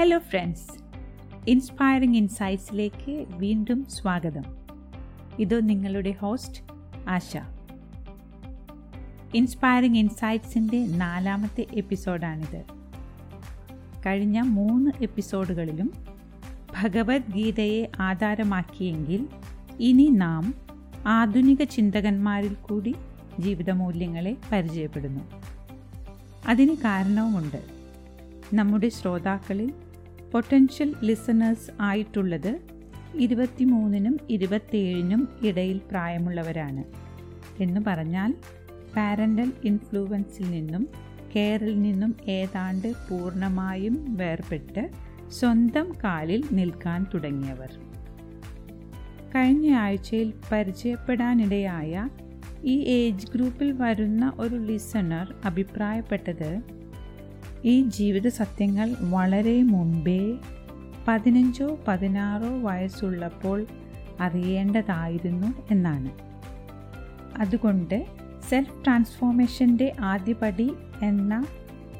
Hello friends inspiring ഇൻസൈറ്റ്സിലേക്ക് വീണ്ടും സ്വാഗതം. ഇത് നിങ്ങളുടെ ഹോസ്റ്റ് ആശ. ഇൻസ്പയറിംഗ് ഇൻസൈറ്റ്സിന്റെ നാലാമത്തെ എപ്പിസോഡാണിത് കഴിഞ്ഞ മൂന്ന് എപ്പിസോഡുകളിലും ഭഗവത്ഗീതയെ ആധാരമാക്കിയെങ്കിൽ ഇനി നാം ആധുനിക ചിന്തകന്മാരിൽ കൂടി ജീവിതമൂല്യങ്ങളെ പരിചയപ്പെടുന്നു. അതിന് കാരണവുമുണ്ട്. നമ്മുടെ ശ്രോതാക്കളിൽ പൊട്ടൻഷ്യൽ ലിസണേഴ്സ് ആയിട്ടുള്ളത് ഇരുപത്തിമൂന്നിനും ഇരുപത്തേഴിനും ഇടയിൽ പ്രായമുള്ളവരാണ്. എന്ന് പറഞ്ഞാൽ പാരന്റൽ ഇൻഫ്ലുവൻസിൽ നിന്നും കെയറിൽ നിന്നും ഏതാണ്ട് പൂർണമായും വേർപെട്ട് സ്വന്തം കാലിൽ നിൽക്കാൻ തുടങ്ങിയവർ. കഴിഞ്ഞ ആഴ്ചയിൽ പരിചയപ്പെടാനിടയായ ഈ ഏജ് ഗ്രൂപ്പിൽ വരുന്ന ഒരു ലിസണർ അഭിപ്രായപ്പെട്ടത് ഈ ജീവിത സത്യങ്ങൾ വളരെ മുമ്പേ പതിനഞ്ചോ പതിനാറോ വയസ്സുള്ളപ്പോൾ അറിയേണ്ടതായിരുന്നു എന്നാണ്. അതുകൊണ്ട് സെൽഫ് ട്രാൻസ്ഫോർമേഷന്റെ ആദ്യപടി എന്ന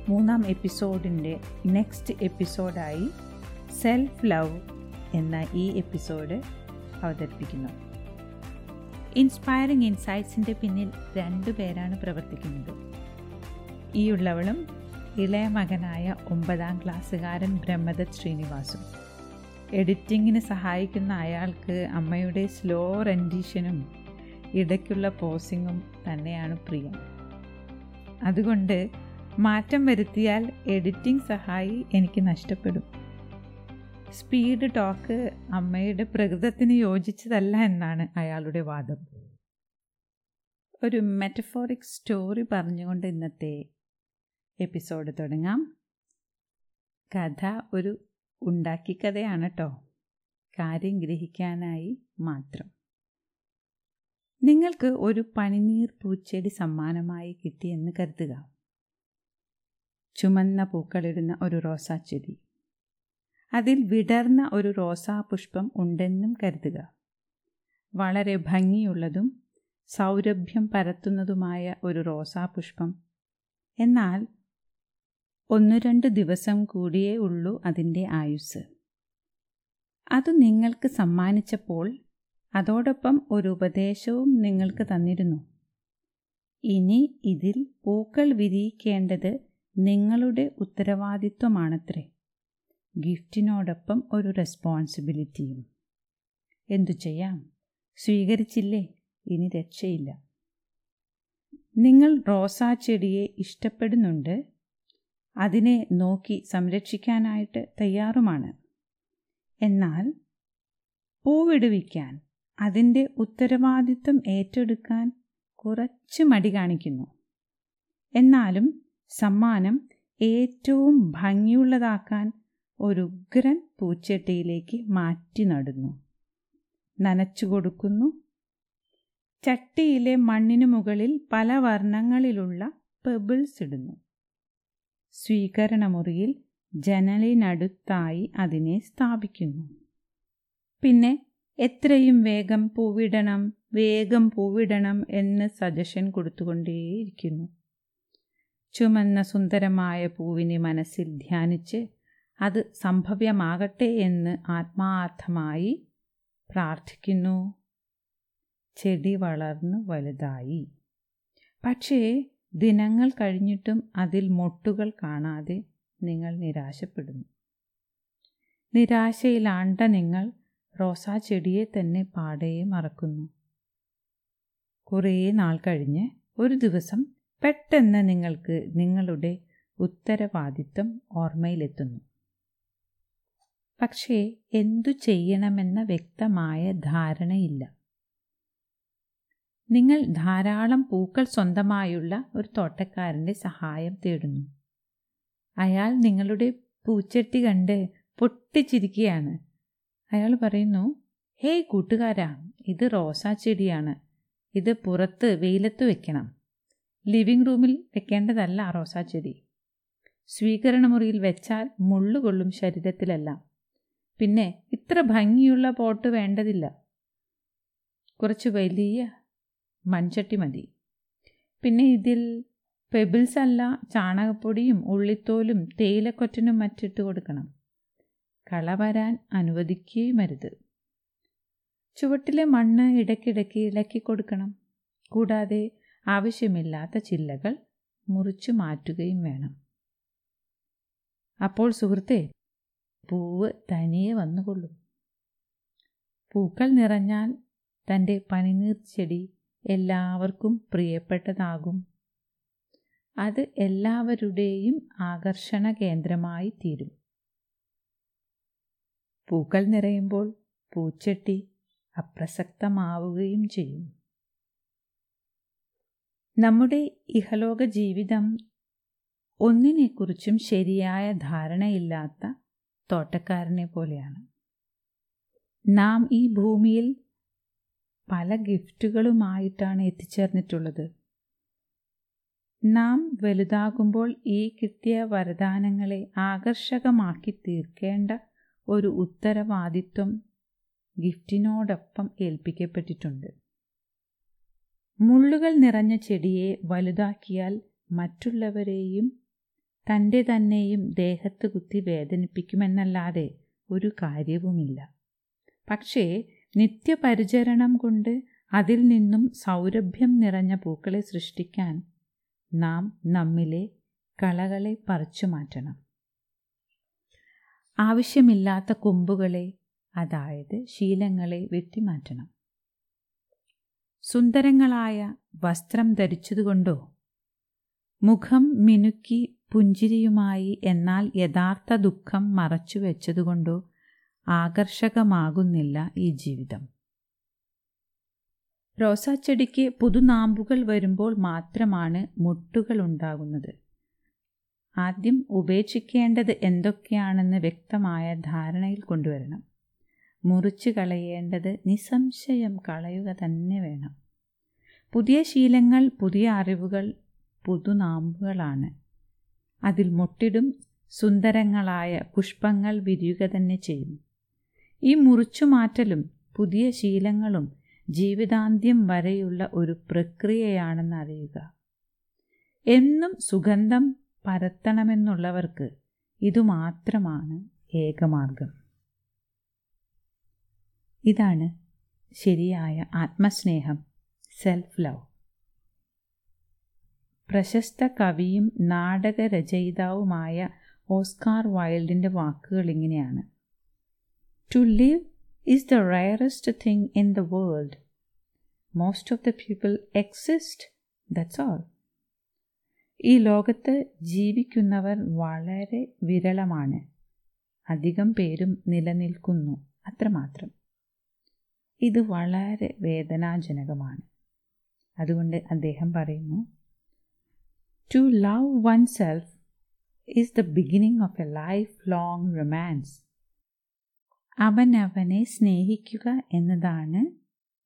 മൂന്നാം എപ്പിസോഡിന്റെ നെക്സ്റ്റ് എപ്പിസോഡായി സെൽഫ് ലവ് എന്ന ഈ എപ്പിസോഡ് അവതരിപ്പിക്കുന്നു. ഇൻസ്പയറിംഗ് ഇൻസൈറ്റ്സിന്റെ പിന്നിൽ രണ്ടു പേരാണ് പ്രവർത്തിക്കുന്നത്. ഈ ഉള്ളവളും ഇളയ മകനായ ഒമ്പതാം ക്ലാസ്സുകാരൻ ബ്രഹ്മദത്ത് ശ്രീനിവാസും എഡിറ്റിങ്ങിന് സഹായിക്കുന്ന അയാൾക്ക് അമ്മയുടെ സ്ലോ റെൻഡീഷനും ഇടയ്ക്കുള്ള പോസിങ്ങും തന്നെയാണ് പ്രിയം. അതുകൊണ്ട് മാറ്റം വരുത്തിയാൽ എഡിറ്റിംഗ് സഹായി എനിക്ക് നഷ്ടപ്പെടും. സ്പീഡ് ടോക്ക് അമ്മയുടെ പ്രകൃതത്തിന് യോജിച്ചതല്ല എന്നാണ് അയാളുടെ വാദം. ഒരു മെറ്റഫോറിക് സ്റ്റോറി പറഞ്ഞുകൊണ്ട് ഇന്നത്തെ എപ്പിസോഡ് തുടങ്ങാം. കഥ ഒരു ഉണ്ടാക്കി കഥയാണ് കേട്ടോ കാര്യം ഗ്രഹിക്കാനായി മാത്രം. നിങ്ങൾക്ക് ഒരു പനിനീർ പൂച്ചെടി സമ്മാനമായി കിട്ടിയെന്ന് കരുതുക. ചുമന്ന പൂക്കളിടുന്ന ഒരു റോസാ ചെടി. അതിൽ വിടർന്ന ഒരു റോസാ പുഷ്പം ഉണ്ടെന്നും കരുതുക. വളരെ ഭംഗിയുള്ളതും സൗരഭ്യം പരത്തുന്നതുമായ ഒരു റോസാ പുഷ്പം. എന്നാൽ ഒന്നു രണ്ട് ദിവസം കൂടിയേ ഉള്ളൂ അതിന്റെ ആയുസ് അത് നിങ്ങൾക്ക് സമ്മാനിച്ചപ്പോൾ അതോടൊപ്പം ഒരു ഉപദേശവും നിങ്ങൾക്ക് തന്നിരുന്നു. ഇനി ഇതിൽ പൂക്കൾ വിരിയിക്കേണ്ടത് നിങ്ങളുടെ ഉത്തരവാദിത്വമാണത്രേ. ഗിഫ്റ്റിനോടൊപ്പം ഒരു റെസ്പോൺസിബിലിറ്റിയും. എന്തു ചെയ്യാം? സ്വീകരിച്ചില്ലേ? ഇനി രക്ഷയില്ല. നിങ്ങൾ റോസാ ചെടിയെ ഇഷ്ടപ്പെടുന്നുണ്ട്. അതിനെ നോക്കി സംരക്ഷിക്കാനായിട്ട് തയ്യാറുമാണ്. എന്നാൽ പൂവിടുവിക്കാൻ അതിന്റെ ഉത്തരവാദിത്വം ഏറ്റെടുക്കാൻ കുറച്ച് മടി കാണിക്കുന്നു. എന്നാലും സമ്മാനം ഏറ്റവും ഭംഗിയുള്ളതാക്കാൻ ഒരു ഉഗ്രൻ പൂച്ചട്ടിയിലേക്ക് മാറ്റി നടുന്നു. നനച്ചു കൊടുക്കുന്നു. ചട്ടിയിലെ മണ്ണിനു മുകളിൽ പല വർണങ്ങളിലുള്ള പെബിൾസ് ഇടുന്നു. സ്വീകരണമുറിയിൽ ജനലിനടുത്തായി അതിനെ സ്ഥാപിക്കുന്നു. പിന്നെ എത്രയും വേഗം പൂവിടണം വേഗം പൂവിടണം എന്ന് സജഷൻ കൊടുത്തുകൊണ്ടേയിരിക്കുന്നു. ചുമന്ന സുന്ദരമായ പൂവിനെ മനസ്സിൽ ധ്യാനിച്ച് അത് സംഭവ്യമാകട്ടെ എന്ന് ആത്മാർത്ഥമായി പ്രാർത്ഥിക്കുന്നു. ചെടി വളർന്നു വലുതായി. പക്ഷേ ദിനങ്ങൾ കഴിഞ്ഞിട്ടും അതിൽ മൊട്ടുകൾ കാണാതെ നിങ്ങൾ നിരാശപ്പെടുന്നു. നിരാശയിലാണ്ട നിങ്ങൾ റോസാ ചെടിയെ തന്നെ പാടയെ മറക്കുന്നു. കുറേ നാൾ കഴിഞ്ഞ് ഒരു ദിവസം പെട്ടെന്ന് നിങ്ങൾക്ക് നിങ്ങളുടെ ഉത്തരവാദിത്വം ഓർമ്മയിലെത്തുന്നു. പക്ഷേ എന്തു ചെയ്യണമെന്ന വ്യക്തമായ ധാരണയില്ല. നിങ്ങൾ ധാരാളം പൂക്കൾ സ്വന്തമായുള്ള ഒരു തോട്ടക്കാരന്റെ സഹായം തേടുന്നു. അയാൾ നിങ്ങളുടെ പൂച്ചട്ടി കണ്ട് പൊട്ടിച്ചിരിക്കുകയാണ്. അയാൾ പറയുന്നു ഹേയ് കൂട്ടുകാരാ ഇത് റോസാ ചെടിയാണ്. ഇത് പുറത്ത് വെയിലത്ത് വെക്കണം. ലിവിംഗ് റൂമിൽ വെക്കേണ്ടതല്ല റോസാ ചെടി. സ്വീകരണമുറിയിൽ വെച്ചാൽ മുള്ളുകൊള്ളും ശരീരത്തിലെല്ലാം. പിന്നെ ഇത്ര ഭംഗിയുള്ള പോട്ട് വേണ്ടതില്ല. കുറച്ച് വലിയ മൺചട്ടി മതി. പിന്നെ ഇതിൽ പെബിൾസ് അല്ല ചാണകപ്പൊടിയും ഉള്ളിത്തോലും തേയിലക്കൊറ്റനും മറ്റിട്ട് കൊടുക്കണം. കള വരാൻ അനുവദിക്കുകയുമരുത് ചുവട്ടിലെ മണ്ണ് ഇടയ്ക്കിടയ്ക്ക് ഇളക്കി കൊടുക്കണം. കൂടാതെ ആവശ്യമില്ലാത്ത ചില്ലകൾ മുറിച്ചു മാറ്റുകയും വേണം. അപ്പോൾ സുഹൃത്തെ പൂവ് തനിയെ വന്നുകൊള്ളും. പൂക്കൾ നിറഞ്ഞാൽ തന്റെ പനിനീർ ചെടി എല്ലാവർക്കും പ്രിയപ്പെട്ടതാകും. അത് എല്ലാവരുടെയും ആകർഷണ കേന്ദ്രമായി തീരും. പൂക്കൾ നിറയുമ്പോൾ പൂച്ചട്ടി അപ്രസക്തമാവുകയും ചെയ്യും. നമ്മുടെ ഇഹലോക ജീവിതം ഒന്നിനെക്കുറിച്ചും ശരിയായ ധാരണയില്ലാത്ത തോട്ടക്കാരനെ പോലെയാണ്. നാം ഈ ഭൂമിയിൽ പല ഗിഫ്റ്റുകളുമായിട്ടാണ് എത്തിച്ചേർന്നിട്ടുള്ളത്. നാം വലുതാകുമ്പോൾ ഈ കിട്ടിയ വരദാനങ്ങളെ ആകർഷകമാക്കി തീർക്കേണ്ട ഒരു ഉത്തരവാദിത്വം ഗിഫ്റ്റിനോടൊപ്പം ഏൽപ്പിക്കപ്പെട്ടിട്ടുണ്ട്. മുള്ളുകൾ നിറഞ്ഞ ചെടിയെ വലുതാക്കിയാൽ മറ്റുള്ളവരെയും തന്റെ തന്നെയും ദേഹത്ത് കുത്തി വേദനിപ്പിക്കുമെന്നല്ലാതെ ഒരു കാര്യവുമില്ല. പക്ഷേ നിത്യപരിചരണം കൊണ്ട് അതിൽ നിന്നും സൗരഭ്യം നിറഞ്ഞ പൂക്കളെ സൃഷ്ടിക്കാൻ നാം നമ്മിലെ കളകളെ പറിച്ചു മാറ്റണം. ആവശ്യമില്ലാത്ത കൊമ്പുകളെ അതായത് ശീലങ്ങളെ വെട്ടിമാറ്റണം. സുന്ദരങ്ങളായ വസ്ത്രം ധരിച്ചതുകൊണ്ടോ മുഖം മിനുക്കി പുഞ്ചിരിയുമായി എന്നാൽ യഥാർത്ഥ ദുഃഖം മറച്ചു വെച്ചതുകൊണ്ടോ ആകർഷകമാകുന്നില്ല ഈ ജീവിതം. റോസാച്ചെടിക്ക് പുതുനാമ്പുകൾ വരുമ്പോൾ മാത്രമാണ് മുട്ടുകൾ ഉണ്ടാകുന്നത്. ആദ്യം ഉപേക്ഷിക്കേണ്ടത് എന്തൊക്കെയാണെന്ന് വ്യക്തമായ ധാരണയിൽ കൊണ്ടുവരണം. മുറിച്ചു കളയേണ്ടത് നിസ്സംശയം കളയുക തന്നെ വേണം. പുതിയ ശീലങ്ങൾ പുതിയ അറിവുകൾ പുതുനാമ്പുകളാണ്. അതിൽ മുട്ടിടും സുന്ദരങ്ങളായ പുഷ്പങ്ങൾ വിരിയുക തന്നെ ചെയ്യും. ഈ മുറിച്ചുമാറ്റലും പുതിയ ശീലങ്ങളും ജീവിതാന്ത്യം വരെയുള്ള ഒരു പ്രക്രിയയാണെന്ന് അറിയുക. എന്നും സുഗന്ധം പരത്തണമെന്നുള്ളവർക്ക് ഇതുമാത്രമാണ് ഏകമാർഗം. ഇതാണ് ശരിയായ ആത്മസ്നേഹം സെൽഫ് ലവ് പ്രശസ്ത കവിയും നാടകരചയിതാവുമായ ഓസ്കാർ വൈൽഡിന്റെ വാക്കുകൾ ഇങ്ങനെയാണ്. To live is the rarest thing in the world. Most of the people exist, that's all. ഈ ലോകത്ത് ജീവിക്കുന്നവർ വളരെ വിരളമാണ് അധികം പേരും നിലനിൽക്കുന്നു അത്രമാത്രം ഇത് വളരെ വേദനാജനകമാണ് അതുകൊണ്ട് അദ്ദേഹം പറയുന്നു to love oneself is the beginning of a lifelong romance അവനവനെ സ്നേഹിക്കുക എന്നതാണ്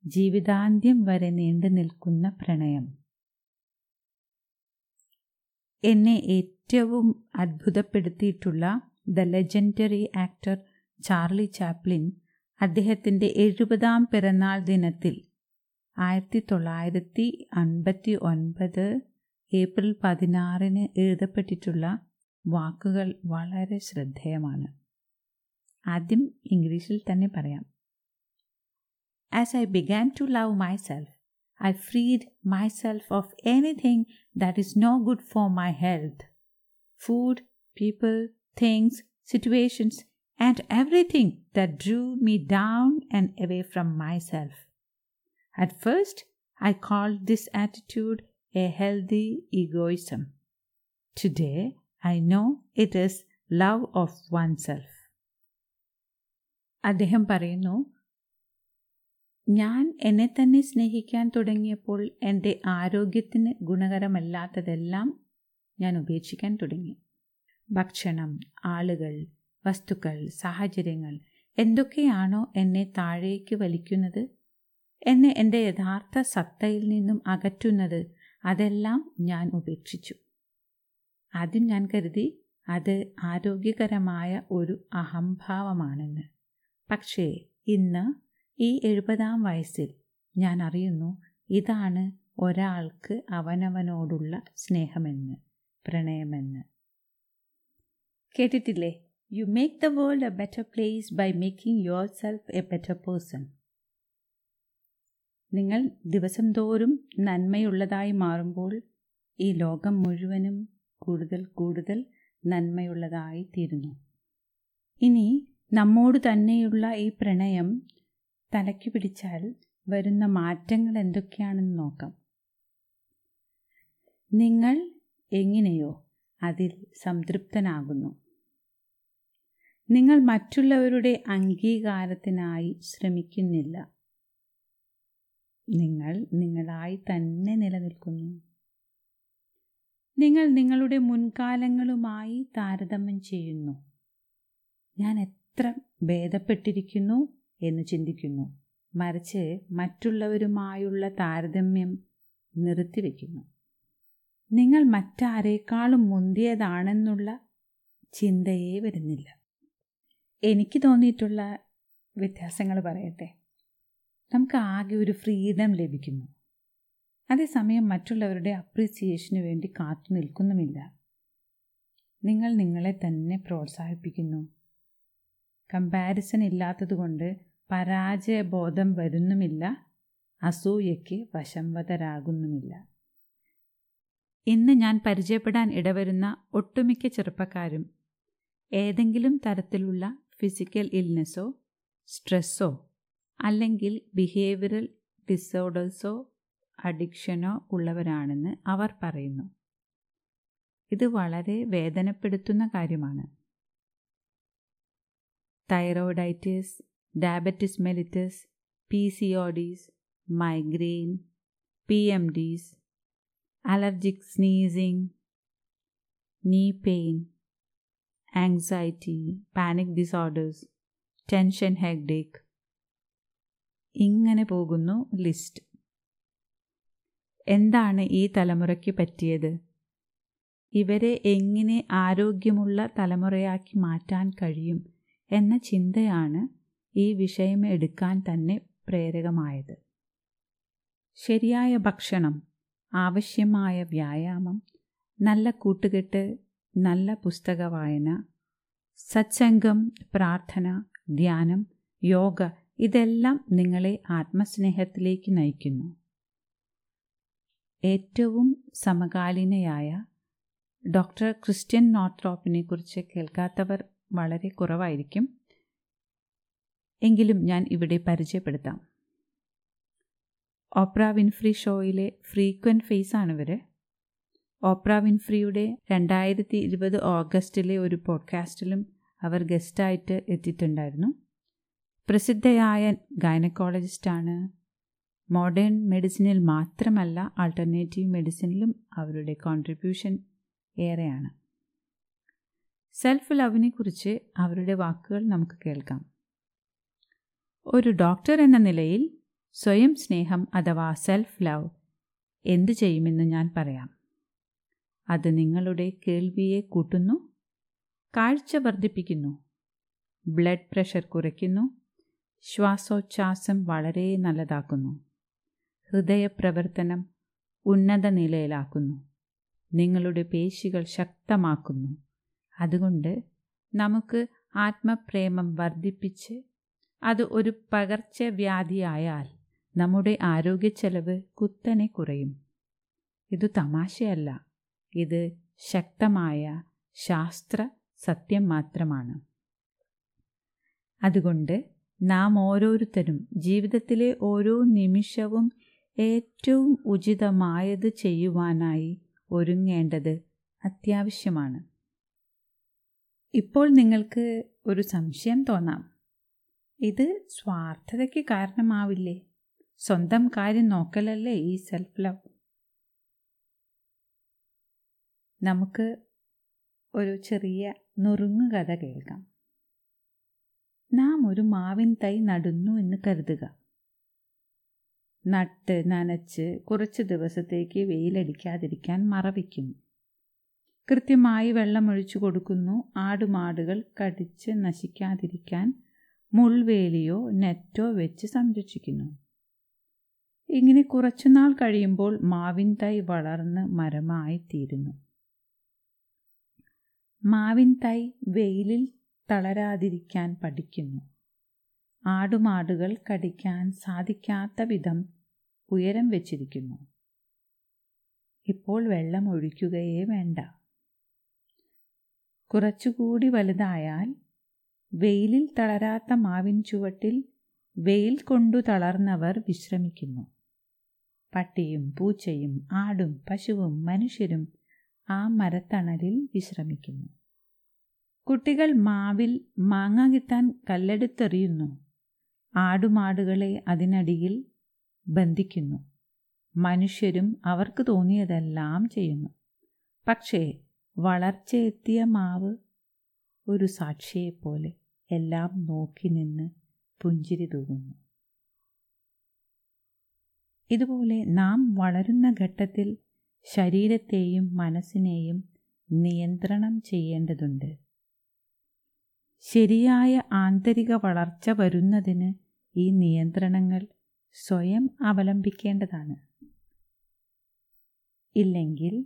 ജീവിതാന്ത്യം വരെ നീണ്ടു നിൽക്കുന്ന പ്രണയം. എന്നെ ഏറ്റവും അത്ഭുതപ്പെടുത്തിയിട്ടുള്ള the legendary actor Charlie Chaplin അദ്ദേഹത്തിന്റെ എഴുപതാം പിറന്നാൾ ദിനത്തിൽ ആയിരത്തി തൊള്ളായിരത്തി അൻപത്തി ഒൻപത് ഏപ്രിൽ പതിനാറിന് എഴുതപ്പെട്ടിട്ടുള്ള വാക്കുകൾ വളരെ ശ്രദ്ധേയമാണ്. ആദ്യം ഇംഗ്ലീഷിൽ തന്നെ പറയാം as I began to love myself I freed myself of anything that is no good for my health. Food, people, things, situations, and everything that drew me down and away from myself. At first, I called this attitude a healthy egoism. Today, I know it is love of oneself. അദ്ദേഹം പറയുന്നു ഞാൻ എന്നെ തന്നെ സ്നേഹിക്കാൻ തുടങ്ങിയപ്പോൾ എന്റെ ആരോഗ്യത്തിന് ഗുണകരമല്ലാത്തതെല്ലാം ഞാൻ ഉപേക്ഷിക്കാൻ തുടങ്ങി. ഭക്ഷണം ആളുകൾ വസ്തുക്കൾ സാഹചര്യങ്ങൾ എന്തൊക്കെയാണോ എന്നെ താഴേക്ക് വലിക്കുന്നത്? എന്നെ എന്റെ യഥാർത്ഥ സത്തയിൽ നിന്നും അകറ്റുന്നത് അതെല്ലാം ഞാൻ ഉപേക്ഷിച്ചു. ആദ്യം ഞാൻ കരുതി അത് ആരോഗ്യകരമായ ഒരു അഹംഭാവമാണെന്ന്. പക്ഷേ ഇന്ന് ഈ എഴുപതാം വയസ്സിൽ ഞാൻ അറിയുന്നു ഇതാണ് ഒരാൾക്ക് അവനവനോടുള്ള സ്നേഹമെന്ന് പ്രണയമെന്ന്. കേട്ടിട്ടില്ലേ? You make the world a better place by making yourself a better person നിങ്ങൾ ദിവസം തോറും നന്മയുള്ളതായി മാറുമ്പോൾ ഈ ലോകം മുഴുവനും കൂടുതൽ കൂടുതൽ നന്മയുള്ളതായി തീരുന്നു. ഇനി നമ്മോട് തന്നെയുള്ള ഈ പ്രണയം തലയ്ക്ക് പിടിച്ചാൽ വരുന്ന മാറ്റങ്ങൾ എന്തൊക്കെയാണെന്ന് നോക്കാം. നിങ്ങൾ എങ്ങനെയോ അതിൽ സംതൃപ്തനാകുന്നു. നിങ്ങൾ മറ്റുള്ളവരുടെ അംഗീകാരത്തിനായി ശ്രമിക്കുന്നില്ല. നിങ്ങൾ നിങ്ങളായി തന്നെ നിലനിൽക്കുന്നു. നിങ്ങൾ നിങ്ങളുടെ മുൻകാലങ്ങളുമായി താരതമ്യം ചെയ്യുന്നു. ഞാൻ എത്ര ഭേദപ്പെട്ടിരിക്കുന്നു എന്ന് ചിന്തിക്കുന്നു. മറിച്ച് മറ്റുള്ളവരുമായുള്ള താരതമ്യം നിർത്തിവെക്കുന്നു. നിങ്ങൾ മറ്റാരേക്കാളും മുന്തിയതാണെന്നുള്ള ചിന്തയേ വരുന്നില്ല. എനിക്ക് തോന്നിയിട്ടുള്ള വ്യത്യാസങ്ങൾ പറയട്ടെ. നമുക്ക് ആകെ ഒരു ഫ്രീഡം ലഭിക്കുന്നു. അതേസമയം മറ്റുള്ളവരുടെ അപ്രീസിയേഷന് വേണ്ടി കാത്തു നിൽക്കുന്നുമില്ല. നിങ്ങൾ നിങ്ങളെ തന്നെ പ്രോത്സാഹിപ്പിക്കുന്നു. കമ്പാരിസൺ ഇല്ലാത്തതുകൊണ്ട് പരാജയബോധം വരുന്നുമില്ല അസൂയയ്ക്ക് വശംവതരാകുന്നുമില്ല. ഇന്ന് ഞാൻ പരിചയപ്പെടാൻ ഇടവരുന്ന ഒട്ടുമിക്ക ചെറുപ്പക്കാരും ഏതെങ്കിലും തരത്തിലുള്ള ഫിസിക്കൽ ഇൽനെസ്സോ സ്ട്രെസ്സോ അല്ലെങ്കിൽ ബിഹേവിയറൽ ഡിസോർഡേഴ്സോ അഡിക്ഷനോ ഉള്ളവരാണെന്ന് അവർ പറയുന്നു. ഇത് വളരെ വേദനപ്പെടുത്തുന്ന കാര്യമാണ്. Thyroiditis diabetes mellitus P C O Ds migraine P M Ds allergic sneezing knee pain anxiety panic disorders tension headache ഇങ്ങനെ പോകുന്നു ലിസ്റ്റ് എന്താണ് ഈ തലമുറയ്ക്ക് പറ്റിയത്? ഇവരെ എങ്ങനെ ആരോഗ്യമുള്ള തലമുറയാക്കി മാറ്റാൻ കഴിയും? എന്ന ചിന്തയാണ് ഈ വിഷയം എടുക്കാൻ തന്നെ പ്രേരകമായത്. ശരിയായ ഭക്ഷണം ആവശ്യമായ വ്യായാമം നല്ല കൂട്ടുകെട്ട് നല്ല പുസ്തക വായന സത്സംഗം പ്രാർത്ഥന ധ്യാനം യോഗ ഇതെല്ലാം നിങ്ങളെ ആത്മസ്നേഹത്തിലേക്ക് നയിക്കുന്നു. ഏറ്റവും സമകാലീനയായ ഡോക്ടർ ക്രിസ്ത്യൻ നോർത്രോപ്പിനെ കുറിച്ച് കേൾക്കാത്തവർ വളരെ കുറവായിരിക്കും. എങ്കിലും ഞാൻ ഇവിടെ പരിചയപ്പെടുത്താം. ഓപ്ര വിൻഫ്രി ഷോയിലെ ഫ്രീക്വന്റ് ഫേസ് ആണ് ഇവർ ഓപ്ര വിൻഫ്രിയുടെ രണ്ടായിരത്തി ഇരുപത് ഓഗസ്റ്റിലെ ഒരു പോഡ്കാസ്റ്റിലും അവർ ഗസ്റ്റായിട്ട് എത്തിയിട്ടുണ്ടായിരുന്നു. പ്രസിദ്ധയായ ഗൈനക്കോളജിസ്റ്റാണ്. മോഡേൺ മെഡിസിനിൽ മാത്രമല്ല ആൾട്ടർനേറ്റീവ് മെഡിസിനിലും അവരുടെ കോൺട്രിബ്യൂഷൻ ഏറെയാണ്. സെൽഫ് ലവിനെ കുറിച്ച് അവരുടെ വാക്കുകൾ നമുക്ക് കേൾക്കാം. ഒരു ഡോക്ടർ എന്ന നിലയിൽ സ്വയം സ്നേഹം അഥവാ സെൽഫ് ലവ് എന്തു ചെയ്യുമെന്ന് ഞാൻ പറയാം. അത് നിങ്ങളുടെ കേൾവിയെ കൂട്ടുന്നു കാഴ്ച വർദ്ധിപ്പിക്കുന്നു ബ്ലഡ് പ്രഷർ കുറയ്ക്കുന്നു ശ്വാസോച്ഛ്വാസം വളരെ നല്ലതാക്കുന്നു ഹൃദയപ്രവർത്തനം ഉന്നത നിലയിലാക്കുന്നു നിങ്ങളുടെ പേശികൾ ശക്തമാക്കുന്നു അതുകൊണ്ട് നമുക്ക് ആത്മപ്രേമം വർദ്ധിപ്പിച്ച് അത് ഒരു പകർച്ചവ്യാധിയായാൽ നമ്മുടെ ആരോഗ്യച്ചെലവ് കുത്തനെ കുറയും. ഇത് തമാശയല്ല. ഇത് ശക്തമായ ശാസ്ത്ര സത്യം മാത്രമാണ്. അതുകൊണ്ട് നാം ഓരോരുത്തരും ജീവിതത്തിലെ ഓരോ നിമിഷവും ഏറ്റവും ഉചിതമായത് ചെയ്യുവാനായി ഒരുങ്ങേണ്ടത് അത്യാവശ്യമാണ്. ഇപ്പോൾ നിങ്ങൾക്ക് ഒരു സംശയം തോന്നാം. ഇത് സ്വാർത്ഥതയ്ക്ക് കാരണമാവില്ലേ? സ്വന്തം കാര്യം നോക്കലല്ലേ ഈ സെൽഫ് ലവ് നമുക്ക് ഒരു ചെറിയ നുറുങ്ങുകഥ കേൾക്കാം. നാം ഒരു മാവിൻ തൈ നടുന്നു എന്ന് കരുതുക. നട്ട് നനച്ച് കുറച്ച് ദിവസത്തേക്ക് വെയിലടിക്കാതിരിക്കാൻ മറവിക്കുന്നു കൃത്യമായി വെള്ളമൊഴിച്ചു കൊടുക്കുന്നു. ആടുമാടുകൾ കടിച്ച് നശിക്കാതിരിക്കാൻ മുൾവേലിയോ നെറ്റോ വെച്ച് സംരക്ഷിക്കുന്നു. ഇങ്ങനെ കുറച്ചുനാൾ കഴിയുമ്പോൾ മാവിൻ തൈ വളർന്ന് മരമായി തീരുന്നു മാവിൻ തൈ വെയിലിൽ തളരാതിരിക്കാൻ പഠിക്കുന്നു. ആടുമാടുകൾ കടിക്കാൻ സാധിക്കാത്ത വിധം ഉയരം വെച്ചിരിക്കുന്നു. ഇപ്പോൾ വെള്ളം ഒഴിക്കുകയേ വേണ്ട. കുറച്ചുകൂടി വലുതായാൽ വെയിലിൽ തളരാത്ത മാവിൻ ചുവട്ടിൽ വെയിൽ കൊണ്ടു തളർന്നവർ വിശ്രമിക്കുന്നു. പട്ടിയും പൂച്ചയും ആടും പശുവും മനുഷ്യരും ആ മരത്തണലിൽ വിശ്രമിക്കുന്നു. കുട്ടികൾ മാവിൽ മാങ്ങ കിട്ടാൻ കല്ലെടുത്തെറിയുന്നു. ആടുമാടുകളെ അതിനടിയിൽ ബന്ധിക്കുന്നു. മനുഷ്യരും അവർക്ക് തോന്നിയതെല്ലാം ചെയ്യുന്നു. പക്ഷേ വളർച്ചയെത്തിയ മാവ് ഒരു സാക്ഷിയെപ്പോലെ എല്ലാം നോക്കി നിന്ന് പുഞ്ചിരി തൂകുന്നു. ഇതുപോലെ നാം വളരുന്ന ഘട്ടത്തിൽ ശരീരത്തെയും മനസ്സിനെയും നിയന്ത്രണം ചെയ്യേണ്ടതുണ്ട്. ശരിയായ ആന്തരിക വളർച്ച വരുന്നതിന് ഈ നിയന്ത്രണങ്ങൾ സ്വയം അവലംബിക്കേണ്ടതാണ്. ഇല്ലെങ്കിൽ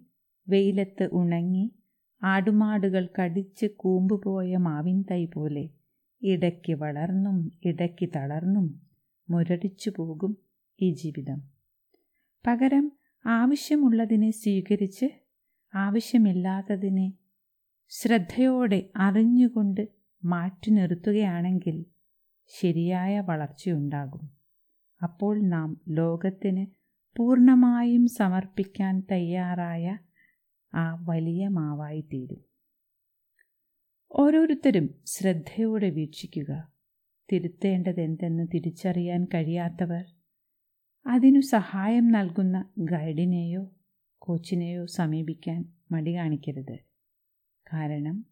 വെയിലത്ത് ഉണങ്ങി ആടുമാടുകൾ കടിച്ച് കൂമ്പുപോയ മാവിൻ തൈ പോലെ ഇടയ്ക്ക് വളർന്നും ഇടയ്ക്ക് തളർന്നും മുരടിച്ചു പോകും ഈ ജീവിതം. പകരം ആവശ്യമുള്ളതിനെ സ്വീകരിച്ച് ആവശ്യമില്ലാത്തതിനെ ശ്രദ്ധയോടെ അറിഞ്ഞുകൊണ്ട് മാറ്റി നിർത്തുകയാണെങ്കിൽ ശരിയായ വളർച്ചയുണ്ടാകും. അപ്പോൾ നാം ലോകത്തിന് പൂർണമായും സമർപ്പിക്കാൻ തയ്യാറായ ആ വലിയ മാവായി തീരും ഓരോരുത്തരും ശ്രദ്ധയോടെ വീക്ഷിക്കുക. തിരുത്തേണ്ടതെന്തെന്ന് തിരിച്ചറിയാൻ കഴിയാത്തവർ അതിനു സഹായം നൽകുന്ന ഗൈഡിനെയോ കോച്ചിനെയോ സമീപിക്കാൻ മടി കാണിക്കരുത്. കാരണം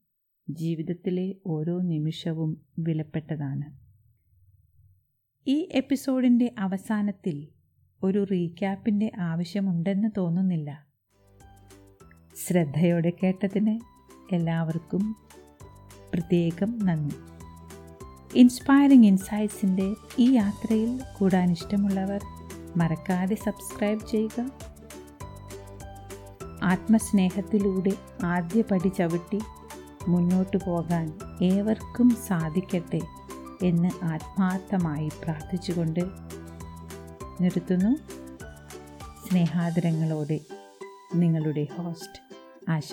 ജീവിതത്തിലെ ഓരോ നിമിഷവും വിലപ്പെട്ടതാണ്. ഈ എപ്പിസോഡിന്റെ അവസാനത്തിൽ ഒരു റീക്യാപ്പിന്റെ ആവശ്യമുണ്ടെന്ന് തോന്നുന്നില്ല. ശ്രദ്ധയോടെ കേട്ടതിന് എല്ലാവർക്കും പ്രത്യേകം നന്ദി. ഇൻസ്പയറിംഗ് ഇൻസൈറ്റ്സിന്റെ ഈ യാത്രയിൽ കൂടാൻ ഇഷ്ടമുള്ളവർ മറക്കാതെ സബ്സ്ക്രൈബ് ചെയ്യുക. ആത്മസ്നേഹത്തിലൂടെ ആദ്യ പടി ചവിട്ടി മുന്നോട്ടു പോകാൻ ഏവർക്കും സാധിക്കട്ടെ എന്ന് ആത്മാർത്ഥമായി പ്രാർത്ഥിച്ചുകൊണ്ട് നിർത്തുന്നു. സ്നേഹാദരങ്ങളോടെ നിങ്ങളുടെ ഹോസ്റ്റ് ആശ